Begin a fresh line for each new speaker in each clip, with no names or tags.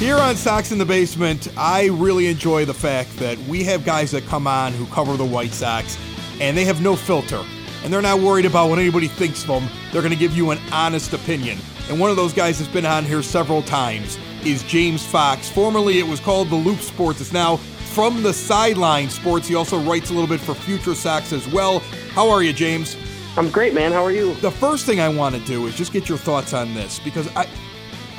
Here on Sox in the Basement, I really enjoy the fact that we have guys that come on who cover the White Sox, and they have no filter. And they're not worried about what anybody thinks of them. They're going to give you an honest opinion. And one of those guys that's been on here several times is James Fox. Formerly, it was called The Loop Sports. It's now From the Sideline Sports. He also writes a little bit for Future Sox as well. How are you, James?
I'm great, man. How are you?
The first thing I want to do is just get your thoughts on this because I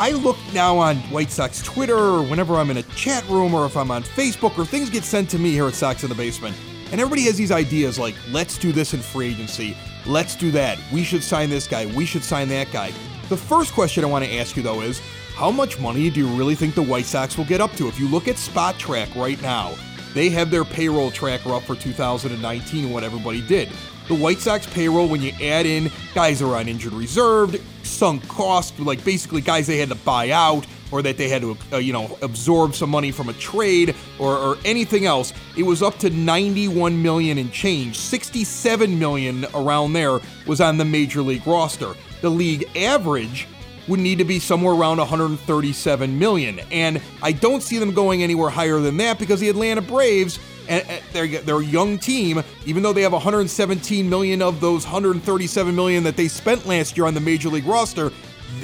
I look now on White Sox Twitter or whenever I'm in a chat room or if I'm on Facebook or things get sent to me here at Sox in the Basement. And everybody has these ideas like, let's do this in free agency. Let's do that. We should sign this guy. We should sign that guy. The first question I want to ask you, though, is how much money do you really think the White Sox will get up to? If you look at Spotrac right now, they have their payroll tracker up for 2019 and what everybody did. The White Sox payroll, when you add in guys are on injured reserve, sunk cost, like basically guys they had to buy out or that they had to, uh, you know, absorb some money from a trade or, or anything else. It was up to 91 million and change. 67 million around there was on the major league roster. The league average would need to be somewhere around 137 million, and I don't see them going anywhere higher than that because the Atlanta Braves they're a young team, even though they have 117 million of those 137 million that they spent last year on the major league roster.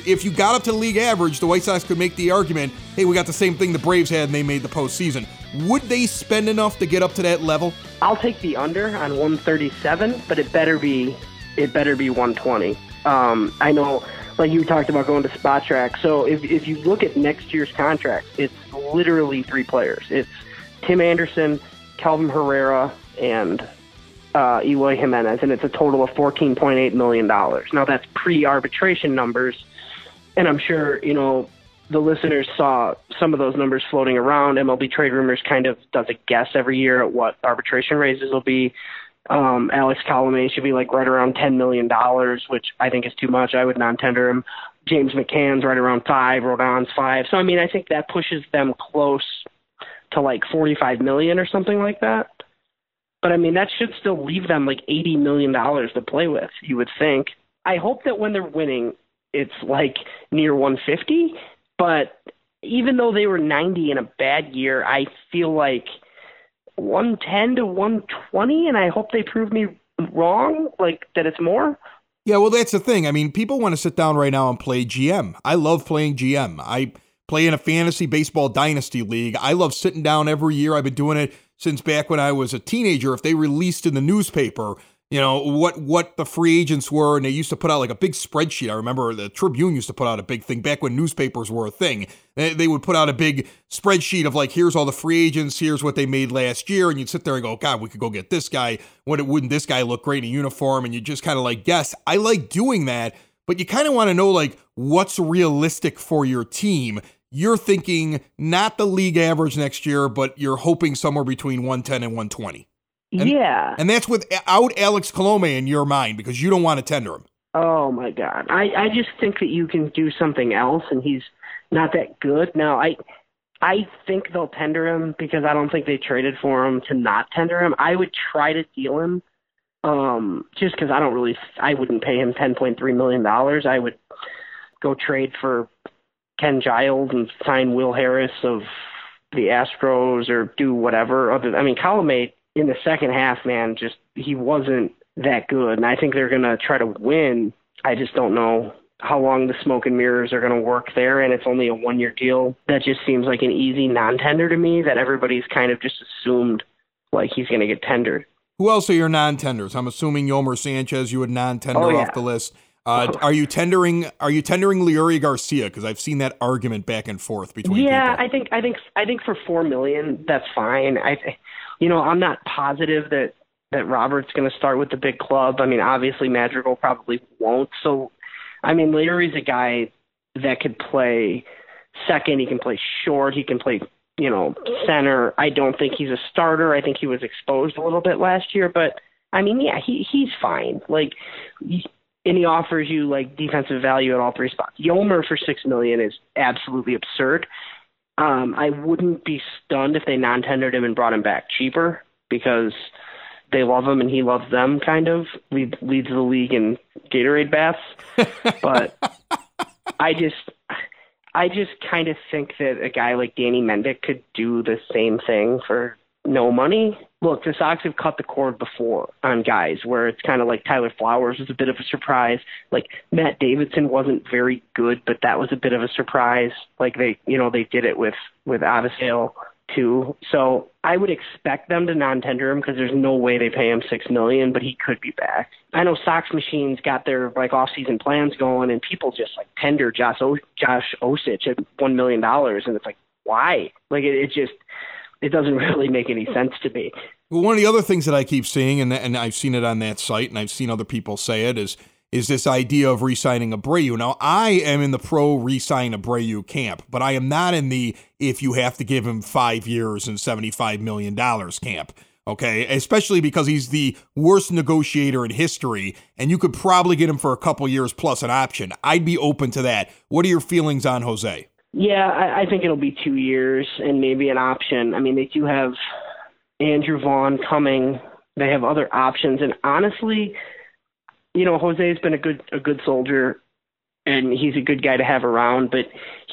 If you got up to league average, the White Sox could make the argument, hey, we got the same thing the Braves had and they made the postseason. Would they spend enough to get up to that level?
I'll take the under on 137, but it better be it better be 120. Um, I know, like you talked about going to Spotrac. So if if you look at next year's contract, it's literally three players. It's Tim Anderson, Kelvin Herrera, and uh, Eloy Jimenez, and it's a total of $14.8 million. Now, that's pre arbitration numbers, and I'm sure, you know, the listeners saw some of those numbers floating around. MLB Trade Rumors kind of does a guess every year at what arbitration raises will be. Um, Alex Colomé should be like right around $10 million, which I think is too much. I would non tender him. James McCann's right around five, Rodon's five. So, I mean, I think that pushes them close to like 45 million or something like that. But I mean, that should still leave them like 80 million dollars to play with. You would think. I hope that when they're winning, it's like near 150. But even though they were 90 in a bad year, I feel like 110 to 120, and I hope they prove me wrong, like that it's more.
Yeah, well, that's the thing. I mean, people want to sit down right now and play GM. I love playing GM. I play in a fantasy baseball dynasty league. I love sitting down every year. I've been doing it since back when I was a teenager. If they released in the newspaper, you know what what the free agents were, and they used to put out like a big spreadsheet. I remember the Tribune used to put out a big thing back when newspapers were a thing. They would put out a big spreadsheet of like, here's all the free agents, here's what they made last year, and you'd sit there and go, God, we could go get this guy. What wouldn't this guy look great in a uniform? And you just kind of like guess. I like doing that, but you kind of want to know like what's realistic for your team you're thinking not the league average next year, but you're hoping somewhere between 110 and 120. And,
yeah.
And that's without Alex Colomé in your mind because you don't want to tender him.
Oh my God. I, I just think that you can do something else and he's not that good. Now I I think they'll tender him because I don't think they traded for him to not tender him. I would try to deal him. Um, just because I don't really I wouldn't pay him ten point three million dollars. I would go trade for Ken Giles and sign Will Harris of the Astros or do whatever. Other, I mean, Colomé in the second half, man, just he wasn't that good, and I think they're gonna try to win. I just don't know how long the smoke and mirrors are going to work there, and it's only a one year deal. That just seems like an easy non tender to me that everybody's kind of just assumed like he's going to get tendered.
Who else are your non tenders? I'm assuming Yolmer Sanchez, you would non tender oh, yeah. off the list. Uh, are you tendering? Are you tendering Leury Garcia? Because I've seen that argument back and forth between.
Yeah,
people.
I think I think I think for four million, that's fine. I, you know, I'm not positive that that Robert's going to start with the big club. I mean, obviously Madrigal probably won't. So, I mean, Leury's a guy that could play second. He can play short. He can play you know, center. I don't think he's a starter. I think he was exposed a little bit last year, but I mean, yeah, he he's fine. Like, and he offers you like defensive value at all three spots. Yolmer for six million is absolutely absurd. Um, I wouldn't be stunned if they non-tendered him and brought him back cheaper because they love him and he loves them. Kind of leads leads the league in Gatorade baths, but I just I just kind of think that a guy like Danny Mendick could do the same thing for no money. Look, the Sox have cut the cord before on guys where it's kind of like Tyler Flowers was a bit of a surprise. Like Matt Davidson wasn't very good, but that was a bit of a surprise. Like they, you know, they did it with with Avisail too. So I would expect them to non-tender him because there's no way they pay him six million, but he could be back. I know Sox machines got their like off-season plans going, and people just like tender Josh o- Josh Osich at one million dollars, and it's like why? Like it, it just it doesn't really make any sense to me.
Well, one of the other things that I keep seeing, and and I've seen it on that site, and I've seen other people say it, is is this idea of re-signing Abreu. Now, I am in the pro re-sign Abreu camp, but I am not in the if you have to give him five years and $75 million camp. Okay, especially because he's the worst negotiator in history, and you could probably get him for a couple years plus an option. I'd be open to that. What are your feelings on Jose?
Yeah, I, I think it'll be two years and maybe an option. I mean, they do have Andrew Vaughn coming. They have other options, and honestly, you know, Jose's been a good a good soldier and he's a good guy to have around, but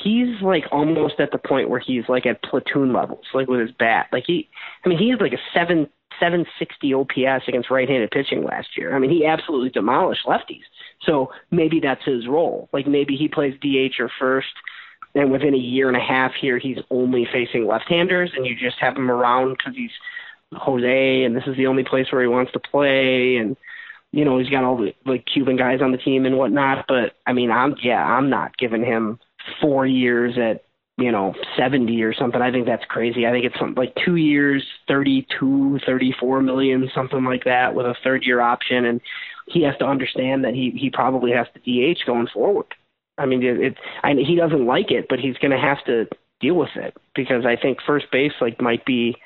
he's like almost at the point where he's like at platoon levels, like with his bat. Like he I mean he had like a seven seven sixty OPS against right handed pitching last year. I mean he absolutely demolished lefties. So maybe that's his role. Like maybe he plays DH or first and within a year and a half here he's only facing left handers and you just have him around because he's Jose and this is the only place where he wants to play and you know, he's got all the like Cuban guys on the team and whatnot. But I mean, I'm yeah, I'm not giving him four years at you know 70 or something. I think that's crazy. I think it's something like two years, 32, 34 million, something like that, with a third year option. And he has to understand that he he probably has to DH going forward. I mean, it, it I, he doesn't like it, but he's going to have to deal with it because I think first base like might be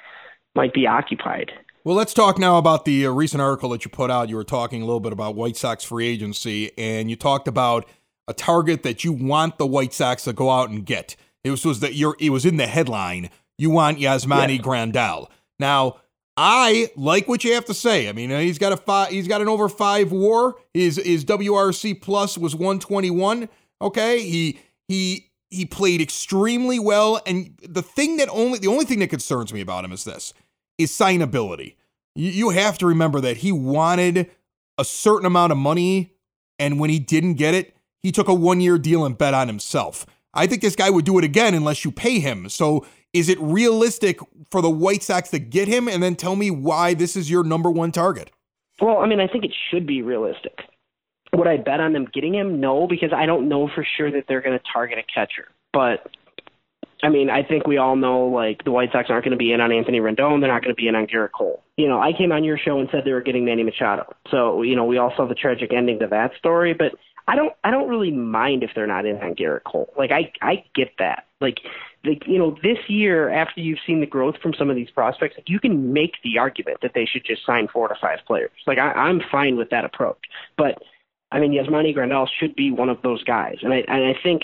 might be occupied.
Well, let's talk now about the uh, recent article that you put out. You were talking a little bit about White Sox free agency, and you talked about a target that you want the White Sox to go out and get. It was, was that you're, it was in the headline. You want Yasmani yes. Grandal. Now, I like what you have to say. I mean, uh, he's got a five, he's got an over five WAR. His his WRC plus was 121. Okay, he he he played extremely well, and the thing that only the only thing that concerns me about him is this is signability you have to remember that he wanted a certain amount of money, and when he didn't get it, he took a one year deal and bet on himself. I think this guy would do it again unless you pay him. So, is it realistic for the White Sox to get him and then tell me why this is your number one target?
Well, I mean, I think it should be realistic. Would I bet on them getting him? No, because I don't know for sure that they're going to target a catcher. But I mean, I think we all know like the White Sox aren't going to be in on Anthony Rendon. They're not going to be in on Gerrit Cole. You know, I came on your show and said they were getting Manny Machado. So you know, we all saw the tragic ending to that story. But I don't, I don't really mind if they're not in on Gerrit Cole. Like I, I get that. Like, like you know, this year after you've seen the growth from some of these prospects, like, you can make the argument that they should just sign four to five players. Like I, I'm fine with that approach. But I mean, Yasmani Grandal should be one of those guys, and I, and I think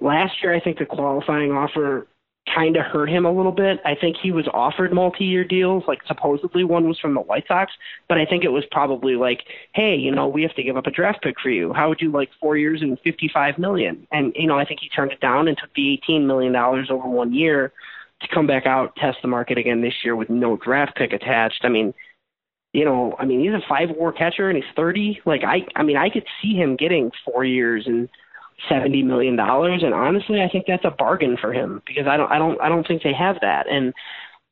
Last year, I think the qualifying offer kind of hurt him a little bit. I think he was offered multi-year deals, like supposedly one was from the White Sox, but I think it was probably like, hey, you know, we have to give up a draft pick for you. How would you like four years and fifty-five million? And you know, I think he turned it down and took the eighteen million dollars over one year to come back out, test the market again this year with no draft pick attached. I mean, you know, I mean, he's a five-war catcher and he's thirty. Like I, I mean, I could see him getting four years and seventy million dollars and honestly I think that's a bargain for him because I don't I don't I don't think they have that and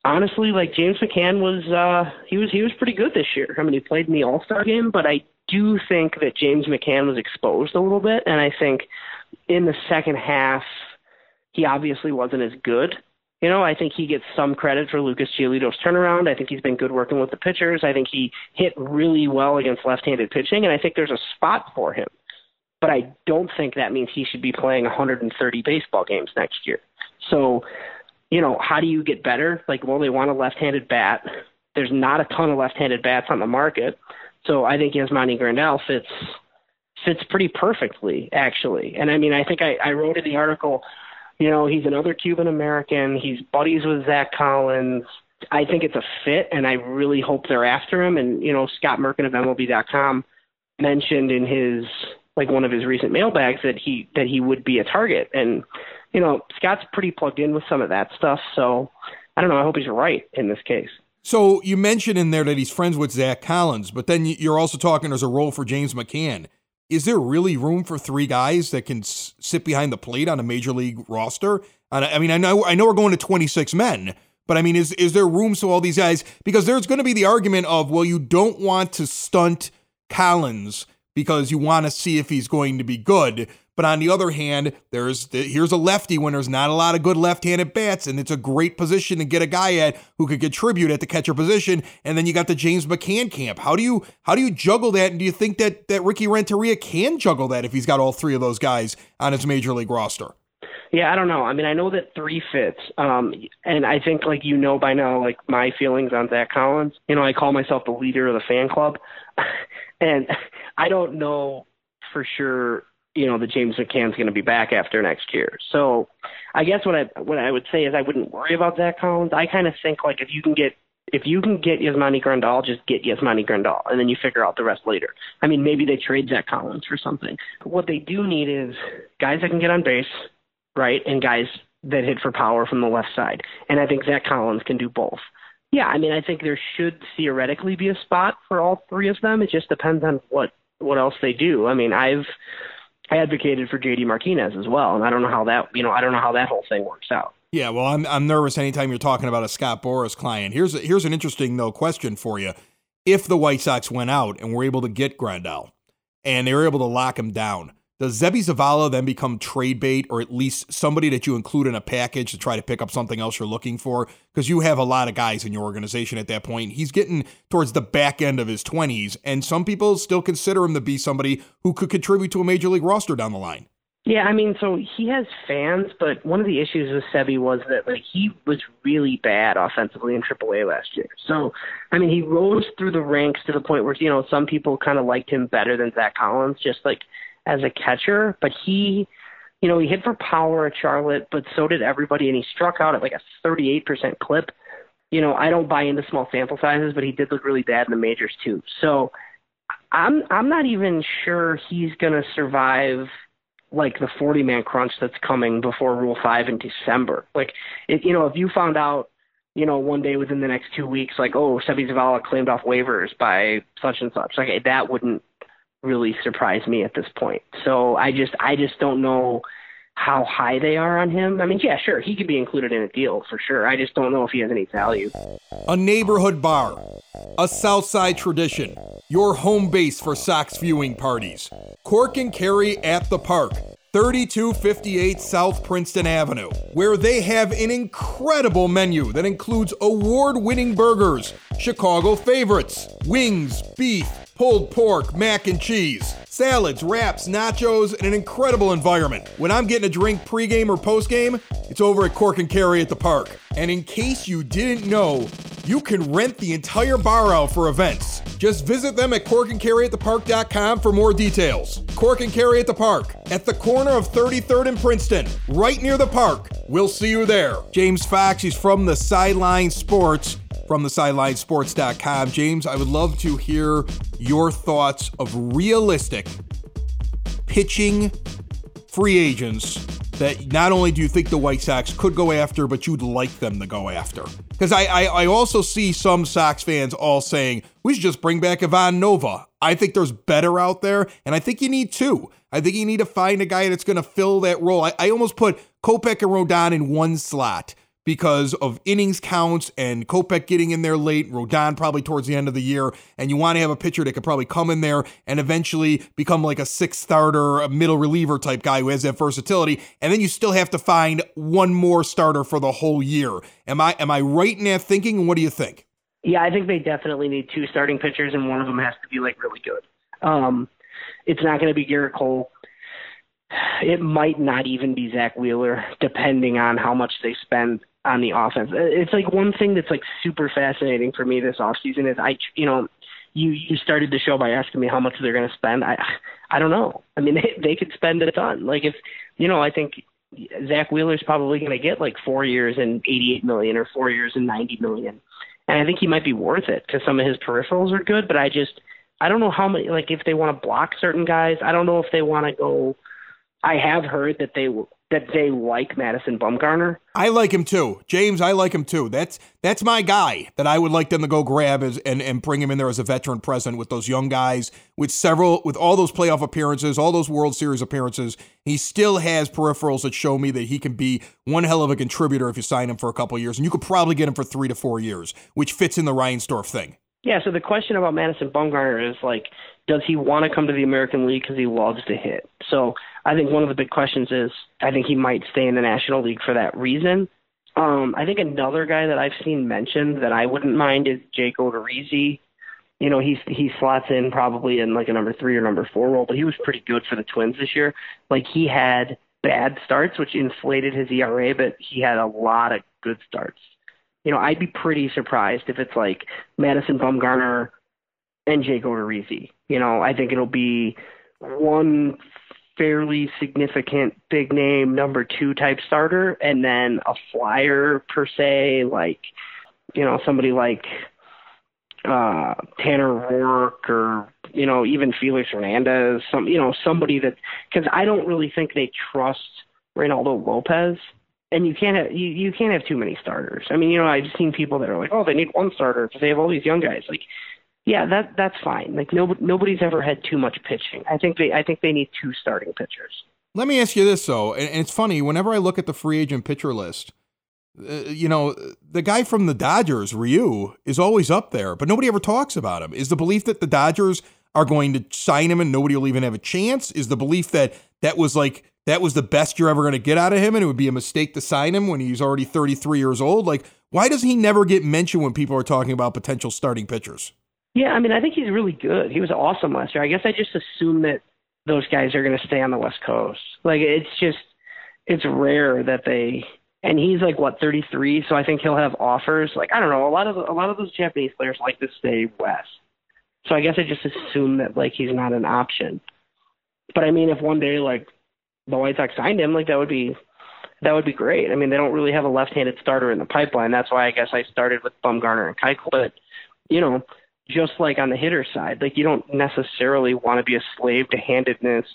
honestly like James McCann was uh he was he was pretty good this year. I mean he played in the All-Star game but I do think that James McCann was exposed a little bit and I think in the second half he obviously wasn't as good. You know, I think he gets some credit for Lucas Giolito's turnaround. I think he's been good working with the pitchers. I think he hit really well against left-handed pitching, and I think there's a spot for him but I don't think that means he should be playing 130 baseball games next year. So, you know, how do you get better? Like, well, they want a left-handed bat. There's not a ton of left-handed bats on the market, so I think Yasmani Grandal fits fits pretty perfectly, actually. And I mean, I think I, I wrote in the article, you know, he's another Cuban American. He's buddies with Zack Collins. I think it's a fit, and I really hope they're after him. And you know, Scott Merkin of MLB.com mentioned in his like one of his recent mailbags that he that he would be a target, and you know, Scott's pretty plugged in with some of that stuff. So I don't know. I hope he's right in this case.
So you mentioned in there that he's friends with Zack Collins, but then you're also talking there's a role for James McCann. Is there really room for three guys that can s- sit behind the plate on a major league roster? I mean, I know I know we're going to 26 men, but I mean, is is there room so all these guys? Because there's going to be the argument of well, you don't want to stunt Collins because you want to see if he's going to be good. But on the other hand, there's here's a lefty when there's not a lot of good left-handed bats, and it's a great position to get a guy at who could contribute at the catcher position. And then you got the James McCann camp. How do you how do you juggle that? And do you think that that Ricky Renteria can juggle that if he's got all three of those guys on his major league roster?
Yeah, I don't know. I mean, I know that three fits, um, and I think like you know by now, like my feelings on Zack Collins. You know, I call myself the leader of the fan club, and I don't know for sure you know, that James McCann's going to be back after next year. So I guess what I what I would say is I wouldn't worry about Zack Collins. I kind of think like if you can get if you can get Yasmani Grandal, just get Yasmani Grandal, and then you figure out the rest later. I mean, maybe they trade Zack Collins for something. What they do need is guys that can get on base, right, and guys that hit for power from the left side. And I think Zack Collins can do both. Yeah, I mean, I think there should theoretically be a spot for all three of them. It just depends on what what else they do. I mean, I've advocated for JD Martinez as well, and I don't know how that you know I don't know how that whole thing works out.
Yeah, well, I'm I'm nervous anytime you're talking about a Scott Boras client. Here's a, here's an interesting though question for you: If the White Sox went out and were able to get Grandal, and they were able to lock him down, does Seby Zavala then become trade bait or at least somebody that you include in a package to try to pick up something else you're looking for? Because you have a lot of guys in your organization at that point. He's getting towards the back end of his 20s, and some people still consider him to be somebody who could contribute to a major league roster down the line.
Yeah, I mean, so he has fans, but one of the issues with Seby was that like he was really bad offensively in AAA last year. So, I mean, he rose through the ranks to the point where you know some people kind of liked him better than Zack Collins, just like as a catcher, but he, you know, he hit for power at Charlotte, but so did everybody, and he struck out at like a 38% clip. You know, I don't buy into small sample sizes, but he did look really bad in the majors too. So I'm I'm not even sure he's to survive like the 40 man crunch that's coming before Rule 5 in December. Like, it, you know, if you found out, you know, one day within the next two weeks, like, oh, Seby Zavala claimed off waivers by such and such, like that wouldn't really surprise me at this point. So I just I just don't know how high they are on him. I mean, yeah, sure, he could be included in a deal for sure. I just don't know if he has any value.
A neighborhood bar, a Southside tradition, your home base for Sox viewing parties. Cork and Kerry at the park. 3258 South Princeton Avenue, where they have an incredible menu that includes award winning burgers, Chicago favorites, wings, beef, pulled pork, mac and cheese, salads, wraps, nachos, and an incredible environment. When I'm getting a drink pregame or postgame, it's over at Cork and Kerry at the park. And in case you didn't know, you can rent the entire bar out for events. Just visit them at corkandkerryatthepark.com for more details. Cork and Kerry at the Park, at the corner of 33rd and Princeton, right near the park. We'll see you there. James Fox, he's from the Sideline Sports from the sidelinesports.com. James, I would love to hear your thoughts of realistic pitching free agents that not only do you think the White Sox could go after, but you'd like them to go after. Because I, I, I, also see some Sox fans all saying, we should just bring back Ivan Nova. I think there's better out there, and I think you need two. I think you need to find a guy that's going to fill that role. I, I almost put Kopech and Rodon in one slot because of innings counts and Kopech getting in there late, Rodon probably towards the end of the year, and you want to have a pitcher that could probably come in there and eventually become like a sixth starter, a middle reliever type guy who has that versatility, and then you still have to find one more starter for the whole year. Am I am I right in that thinking? What do you think?
Yeah, I think they definitely need two starting pitchers, and one of them has to be like really good. Um, it's not going to be Gerrit Cole. It might not even be Zack Wheeler, depending on how much they spend on the offense. Uh, it's like one thing that's like super fascinating for me this offseason is I you know you you started the show by asking me how much they're going to spend. I I don't know. I mean they they could spend a ton. Like if you know I think Zack Wheeler's probably going to get like four years and 88 million or four years and 90 million, and I think he might be worth it because some of his peripherals are good. But I just I don't know how many like if they want to block certain guys. I don't know if they want to go. I have heard that they that they like Madison Bumgarner.
I like him too, James. I like him too. That's that's my guy that I would like them to go grab as, and and bring him in there as a veteran present with those young guys with several with all those playoff appearances, all those World Series appearances. He still has peripherals that show me that he can be one hell of a contributor if you sign him for a couple years, and you could probably get him for three to four years, which fits in the Reinsdorf thing.
Yeah. So the question about Madison Bumgarner is like, does he want to come to the American League because he loves to hit? So I think one of the big questions is I think he might stay in the National League for that reason. Um, I think another guy that I've seen mentioned that I wouldn't mind is Jake Odorizzi. You know, he's he slots in probably in like a number three or number four role, but he was pretty good for the Twins this year. Like he had bad starts, which inflated his ERA, but he had a lot of good starts. You know, I'd be pretty surprised if it's like Madison Bumgarner and Jake Odorizzi. You know, I think it'll be one fairly significant big name number two type starter and then a flyer per se like you know somebody like uh Tanner Roark or you know even Felix Hernandez some you know somebody that cuz I don't really think they trust Reynaldo Lopez and you can't have you, you can't have too many starters. I mean, you know, I've seen people that are like, "Oh, they need one starter because they have all these young guys." Like yeah, that that's fine. Like nobody nobody's ever had too much pitching. I think they I think they need two starting pitchers.
Let me ask you this though, and it's funny. Whenever I look at the free agent pitcher list, uh, you know, the guy from the Dodgers, Ryu, is always up there, but nobody ever talks about him. Is the belief that the Dodgers are going to sign him and nobody will even have a chance? Is the belief that that was like that was the best you're ever going to get out of him and it would be a mistake to sign him when he's already 33 years old? Like, why does he never get mentioned when people are talking about potential starting pitchers?
Yeah, I mean, I think he's really good. He was awesome last year. I guess I just assume that those guys are going to stay on the West Coast. Like, it's just, it's rare that they. And he's like what 33, so I think he'll have offers. Like I don't know, a lot of a lot of those Japanese players like to stay west. So I guess I just assume that like he's not an option. But I mean, if one day like the White Sox signed him, like that would be that would be great. I mean, they don't really have a left-handed starter in the pipeline. That's why I guess I started with Bumgarner and Keuchel. But you know, just like on the hitter side. Like you don't necessarily want to be a slave to handedness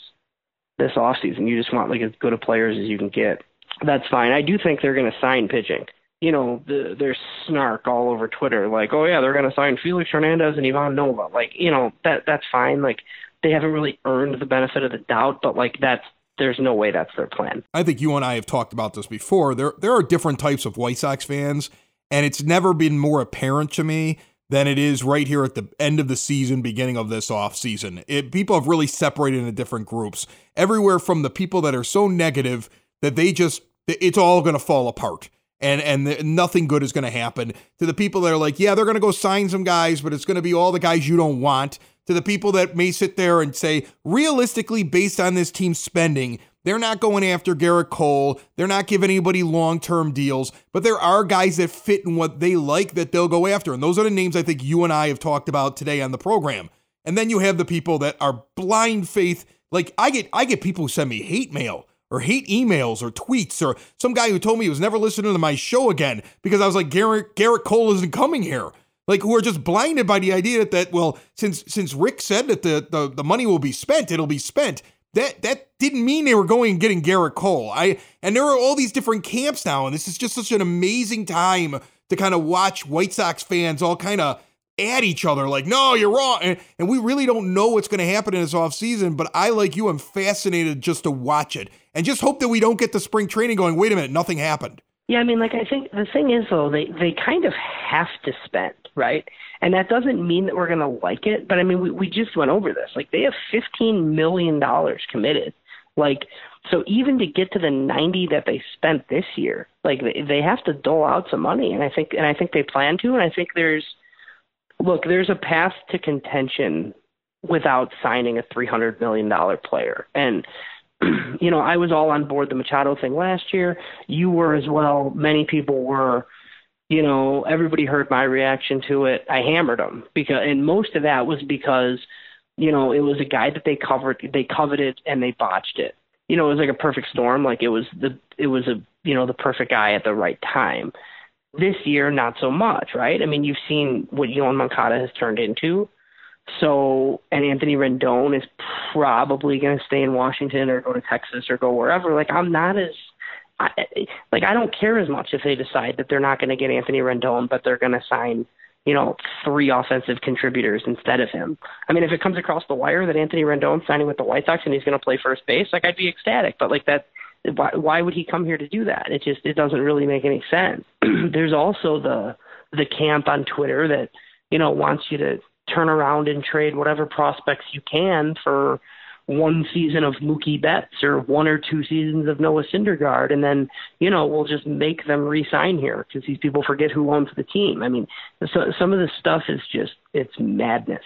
this offseason. You just want like as good a players as you can get. That's fine. I do think they're going to sign pitching. You know, the, there's snark all over Twitter, like, oh yeah, they're going to sign Felix Hernandez and Ivan Nova. Like, you know, that that's fine. Like, they haven't really earned the benefit of the doubt, but like that's there's no way that's their plan.
I think you and I have talked about this before. There there are different types of White Sox fans, and it's never been more apparent to me than it is right here at the end of the season, beginning of this off season. People have really separated into different groups. Everywhere from the people that are so negative that they just it's all going to fall apart and and nothing good is going to happen to the people that are like, yeah, they're going to go sign some guys, but it's going to be all the guys you don't want. To the people that may sit there and say, realistically, based on this team spending, they're not going after Gerrit Cole. They're not giving anybody long term deals, but there are guys that fit in what they like that they'll go after. And those are the names I think you and I have talked about today on the program. And then you have the people that are blind faith. Like I get I get people who send me hate mail or hate emails or tweets or some guy who told me he was never listening to my show again because I was like Garrett Gerrit Cole isn't coming here. Like who are just blinded by the idea that, that well, since since Rick said that the, the the money will be spent, it'll be spent that that didn't mean they were going and getting Gerrit Cole. I and there are all these different camps now, and this is just such an amazing time to kind of watch White Sox fans all kind of at each other like, no, you're wrong. And, and we really don't know what's going to happen in this offseason, but I, like you, am fascinated just to watch it and just hope that we don't get the spring training going, wait a minute, nothing happened.
Yeah, I mean, like, I think the thing is, though, they, they kind of have to spend, right? And that doesn't mean that we're going to like it, but I mean, we, we just went over this. Like, they have $15 million committed. Like, so even to get to the 90 that they spent this year, like they, they have to dole out some money. And I think, and I think they plan to. And I think there's, look, there's a path to contention without signing a $300 million player. And you know, I was all on board the Machado thing last year. You were as well. Many people were. You know, everybody heard my reaction to it. I hammered him because, and most of that was because, you know, it was a guy that they covered, they coveted, and they botched it. You know, it was like a perfect storm. Like it was the, it was a, you know, the perfect guy at the right time. This year, not so much, right? I mean, you've seen what Yoan Moncada has turned into. So, and Anthony Rendon is probably going to stay in Washington or go to Texas or go wherever. Like, I'm not as, I, like, I don't care as much if they decide that they're not going to get Anthony Rendon, but they're going to sign, you know, three offensive contributors instead of him. I mean, if it comes across the wire that Anthony Rendon's signing with the White Sox and he's going to play first base, like, I'd be ecstatic. But like that, why, why would he come here to do that? It just, it doesn't really make any sense. There's also the, the camp on Twitter that, you know, wants you to turn around and trade whatever prospects you can for one season of Mookie Betts or one or two seasons of Noah Syndergaard, and then you know we'll just make them re-sign here because these people forget who owns the team. I mean, so, some of this stuff is just it's madness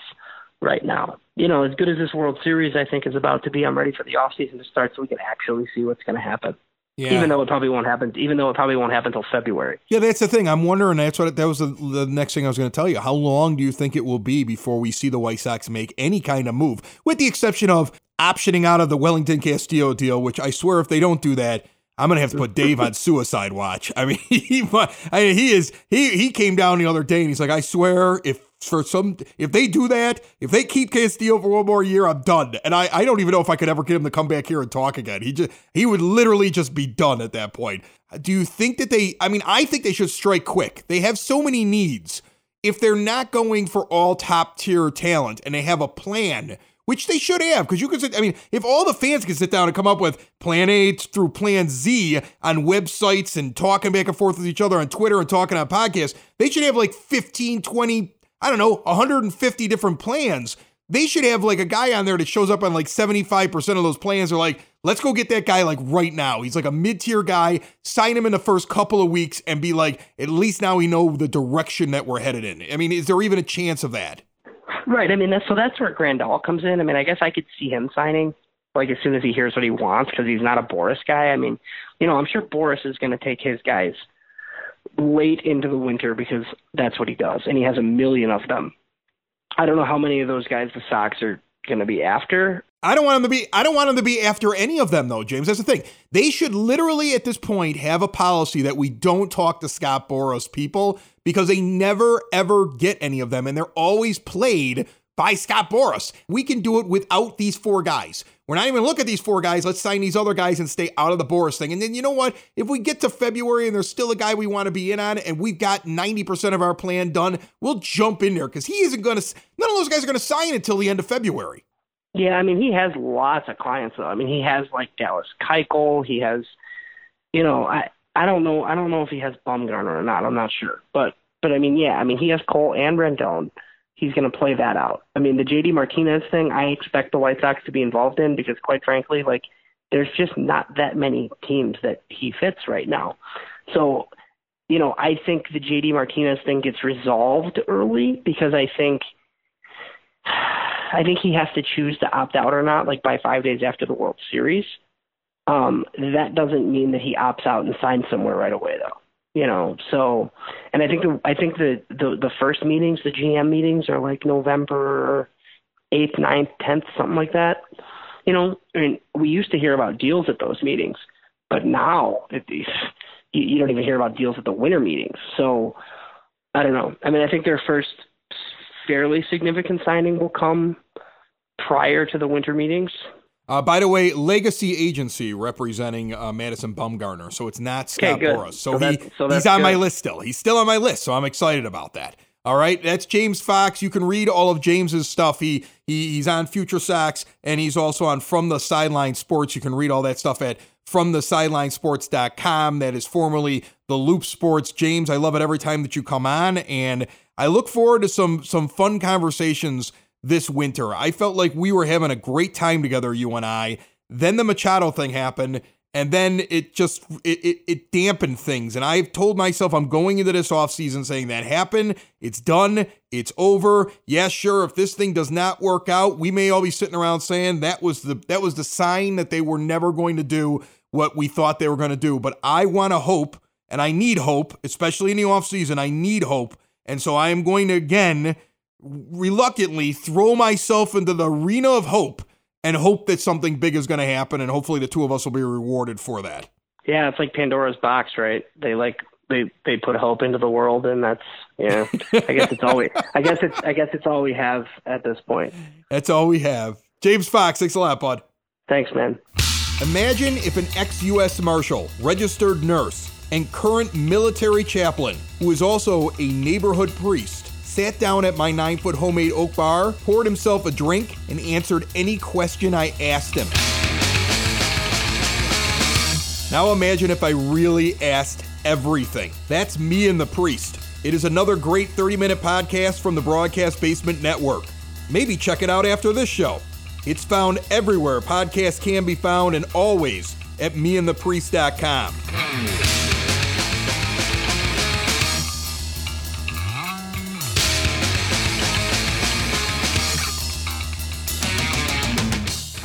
right now. You know, as good as this World Series I think is about to be, I'm ready for the off season to start so we can actually see what's going to happen. Yeah. Even though it probably won't happen, even though it probably won't happen until February.
Yeah, that's the thing. I'm wondering. That's what that was the, the next thing I was going to tell you. How long do you think it will be before we see the White Sox make any kind of move, with the exception of optioning out of the Welington Castillo deal? Which I swear, if they don't do that, I'm gonna have to put Dave on suicide watch. I mean, he, I mean, he is he he came down the other day and he's like, I swear, if for some if they do that, if they keep Castillo for one more year, I'm done. And I, I don't even know if I could ever get him to come back here and talk again. He just he would literally just be done at that point. Do you think that they I mean, I think they should strike quick. They have so many needs. If they're not going for all top tier talent and they have a plan, which they should have, because you could sit, I mean, if all the fans could sit down and come up with plan A through plan Z on websites and talking back and forth with each other on Twitter and talking on podcasts, they should have like 15, 20 I don't know, 150 different plans. They should have like a guy on there that shows up on like 75% of those plans are like, let's go get that guy like right now. He's like a mid-tier guy, sign him in the first couple of weeks and be like, at least now we know the direction that we're headed in. I mean, is there even a chance of that?
Right. I mean, that's, so that's where Grandal comes in. I mean, I guess I could see him signing like as soon as he hears what he wants because he's not a Boras guy. I mean, you know, I'm sure Boras is going to take his guys late into the winter because that's what he does, and he has a million of them. I don't know how many of those guys the Sox are going to be after.
I don't want them to be. I don't want them to be after any of them, though, James. That's the thing. They should literally, at this point, have a policy that we don't talk to Scott Boras people because they never ever get any of them, and they're always played by Scott Boras. We can do it without these four guys. We're not even look at these four guys. Let's sign these other guys and stay out of the Boras thing. And then you know what? If we get to February and there's still a guy we want to be in on, and we've got 90% of our plan done, we'll jump in there because he isn't going to. None of those guys are going to sign until the end of February.
Yeah, I mean he has lots of clients though. I mean he has like Dallas Keuchel. He has, you know, I I don't know I don't know if he has Bumgarner or not. I'm not sure, but but I mean yeah, I mean he has Cole and Rendon he's going to play that out. I mean, the JD Martinez thing, I expect the White Sox to be involved in because, quite frankly, like there's just not that many teams that he fits right now. So, you know, I think the JD Martinez thing gets resolved early because I think I think he has to choose to opt out or not, like by five days after the World Series. Um, that doesn't mean that he opts out and signs somewhere right away, though you know so and i think the i think the the the first meetings the gm meetings are like november 8th 9th 10th something like that. You know i mean we used to hear about deals at those meetings but now it, you, you don't even hear about deals at the winter meetings. So i don't know. I mean i think their first fairly significant signing will come prior to the winter meetings
uh, by the way, Legacy Agency representing uh, Madison Bumgarner, so it's not Scott okay, Boras. So, so, he, so he's on good. my list still. He's still on my list, so I'm excited about that. All right, that's James Fox. You can read all of James's stuff. He, he he's on Future Sox and he's also on From the Sideline Sports. You can read all that stuff at FromTheSidelineSports.com. That is formerly the Loop Sports. James, I love it every time that you come on, and I look forward to some some fun conversations this winter. I felt like we were having a great time together, you and I. Then the Machado thing happened, And then it just it, it, it dampened things. And I've told myself I'm going into this offseason saying that happened. It's done. It's over. Yeah, sure. If this thing does not work out, we may all be sitting around saying that was the that was the sign that they were never going to do what we thought they were going to do. But I want to hope, and I need hope, especially in the offseason. I need hope. And so I am going to again reluctantly throw myself into the arena of hope and hope that something big is going to happen, and hopefully the two of us will be rewarded for that.
Yeah, it's like Pandora's box, right? They like they they put hope into the world, and that's yeah. I guess it's all we. I guess it's I guess it's all we have at this point.
That's all we have. James Fox, thanks a lot, bud.
Thanks, man.
Imagine if an ex-U.S. Marshal, registered nurse, and current military chaplain, who is also a neighborhood priest, sat down at my nine foot homemade oak bar, poured himself a drink, and answered any question I asked him. Now imagine if I really asked everything. That's me and the priest. It is another great 30 minute podcast from the Broadcast Basement Network. Maybe check it out after this show. It's found everywhere podcasts can be found and always at meandthepriest.com.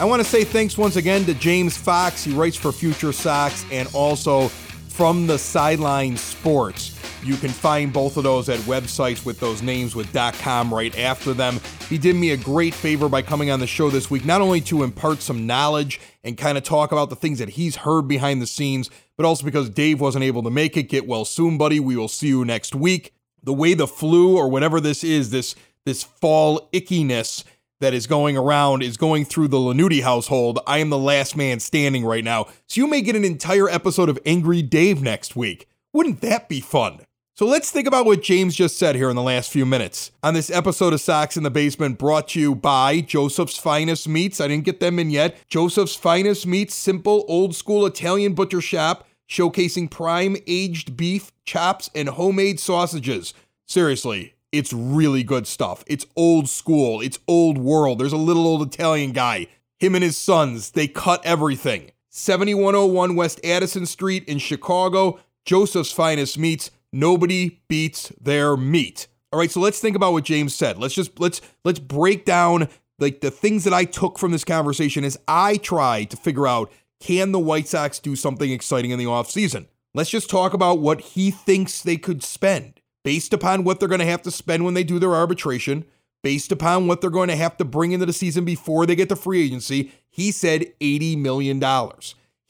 I want to say thanks once again to James Fox. He writes for Future Sox and also from the Sideline Sports. You can find both of those at websites with those names with .com right after them. He did me a great favor by coming on the show this week, not only to impart some knowledge and kind of talk about the things that he's heard behind the scenes, but also because Dave wasn't able to make it. Get well soon, buddy. We will see you next week. The way the flu or whatever this is, this this fall ickiness that is going around is going through the Lanuti household. I am the last man standing right now. So you may get an entire episode of Angry Dave next week. Wouldn't that be fun? So let's think about what James just said here in the last few minutes. On this episode of Sox in the Basement, brought to you by Joseph's Finest Meats. I didn't get them in yet. Joseph's Finest Meats, simple, old school Italian butcher shop, showcasing prime aged beef, chops, and homemade sausages. Seriously, it's really good stuff. It's old school, it's old world. There's a little old Italian guy. Him and his sons, they cut everything. 7101 West Addison Street in Chicago, Joseph's Finest Meats. Nobody beats their meat. All right, so let's think about what James said. Let's just let's let's break down like the things that I took from this conversation as I try to figure out can the White Sox do something exciting in the offseason? Let's just talk about what he thinks they could spend based upon what they're going to have to spend when they do their arbitration, based upon what they're going to have to bring into the season before they get to free agency, he said $80 million.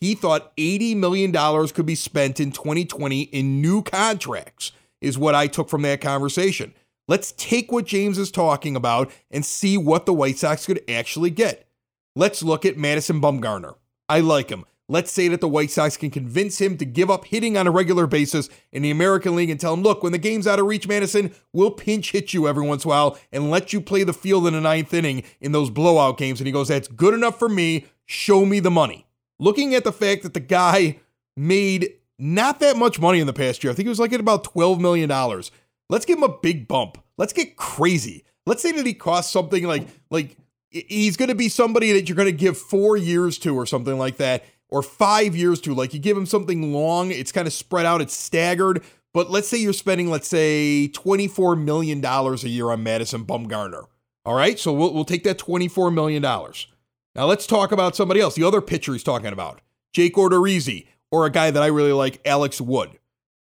He thought $80 million could be spent in 2020 in new contracts, is what I took from that conversation. Let's take what James is talking about and see what the White Sox could actually get. Let's look at Madison Bumgarner. I like him. Let's say that the White Sox can convince him to give up hitting on a regular basis in the American League and tell him, look, when the game's out of reach, Madison, we'll pinch hit you every once in a while and let you play the field in the ninth inning in those blowout games. And he goes, that's good enough for me. Show me the money. Looking at the fact that the guy made not that much money in the past year, I think it was like at about $12 million. Let's give him a big bump. Let's get crazy. Let's say that he costs something like, like, he's going to be somebody that you're going to give four years to or something like that or five years to. Like you give him something long, it's kind of spread out, it's staggered. But let's say you're spending, let's say, $24 million a year on Madison Bumgarner. All right, so we'll, we'll take that $24 million. Now let's talk about somebody else, the other pitcher he's talking about, Jake Odorizzi, or a guy that I really like, Alex Wood.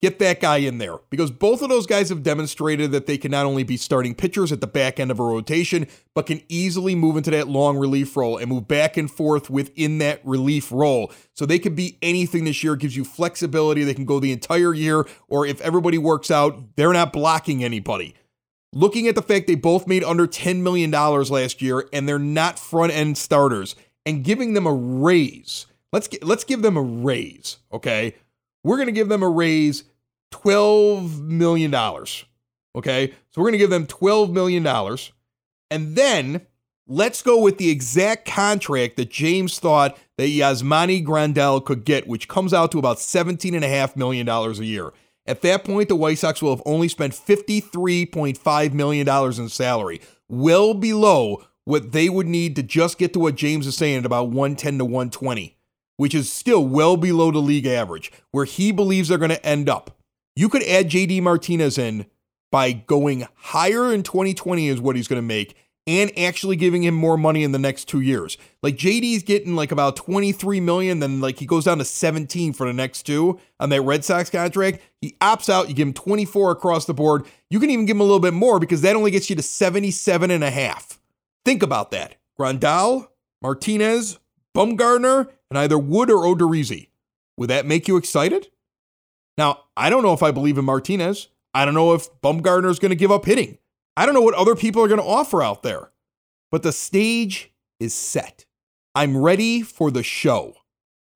Get that guy in there because both of those guys have demonstrated that they can not only be starting pitchers at the back end of a rotation, but can easily move into that long relief role and move back and forth within that relief role. So they could be anything this year. It gives you flexibility. They can go the entire year, or if everybody works out, they're not blocking anybody. Looking at the fact they both made under $10 million last year and they're not front end starters and giving them a raise. Let's let's give them a raise, okay? We're going to give them a raise $12 million. Okay. So we're going to give them $12 million. And then let's go with the exact contract that James thought that Yasmani Grandal could get, which comes out to about $17.5 million a year. At that point, the White Sox will have only spent $53.5 million in salary, well below what they would need to just get to what James is saying at about 110 to 120. which is still well below the league average, where he believes they're going to end up. You could add JD Martinez in by going higher in 2020 is what he's going to make and actually giving him more money in the next two years. Like JD's getting like about 23 million, then like he goes down to 17 for the next two on that Red Sox contract. He opts out, you give him 24 across the board. You can even give him a little bit more because that only gets you to 77 and a half. Think about that. Grandal, Martinez, Bumgarner, and either Wood or Odorizzi. Would that make you excited? Now, I don't know if I believe in Martinez. I don't know if Bumgarner is going to give up hitting. I don't know what other people are going to offer out there, but the stage is set. I'm ready for the show.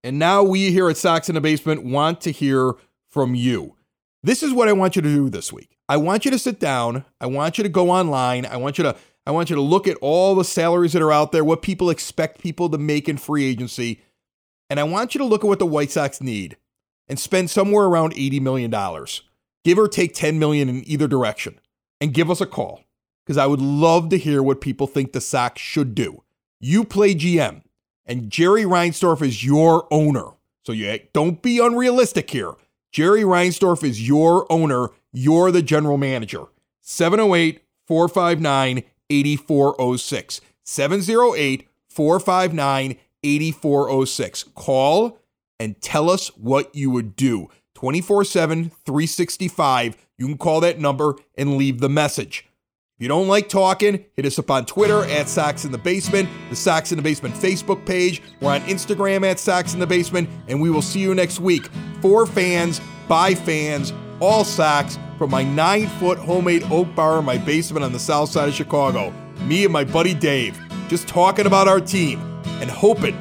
And now we here at Sox in the Basement want to hear from you. This is what I want you to do this week. I want you to sit down. I want you to go online. I want you to I want you to look at all the salaries that are out there, what people expect people to make in free agency, and I want you to look at what the White Sox need and spend somewhere around $80 million. Give or take 10 million in either direction and give us a call because I would love to hear what people think the Sox should do. You play GM, and Jerry Reinsdorf is your owner. So you don't be unrealistic here. Jerry Reinsdorf is your owner. You're the general manager. 708 459 8406. 708 459 8406. Call and tell us what you would do. 24 7, 365. You can call that number and leave the message. If you don't like talking, hit us up on Twitter at Sox in the Basement, the Sox in the Basement Facebook page. We're on Instagram at Sox in the Basement, and we will see you next week. For fans, by fans, all Sox from my nine foot homemade oak bar in my basement on the south side of Chicago. Me and my buddy Dave just talking about our team and hoping,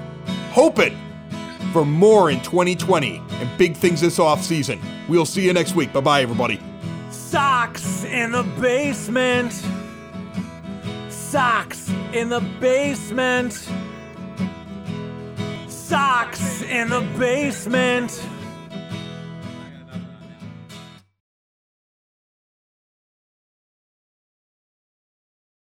hoping for more in 2020 and big things this offseason. We'll see you next week. Bye bye, everybody.
Sox in the basement. Sox in the basement. Sox in the basement.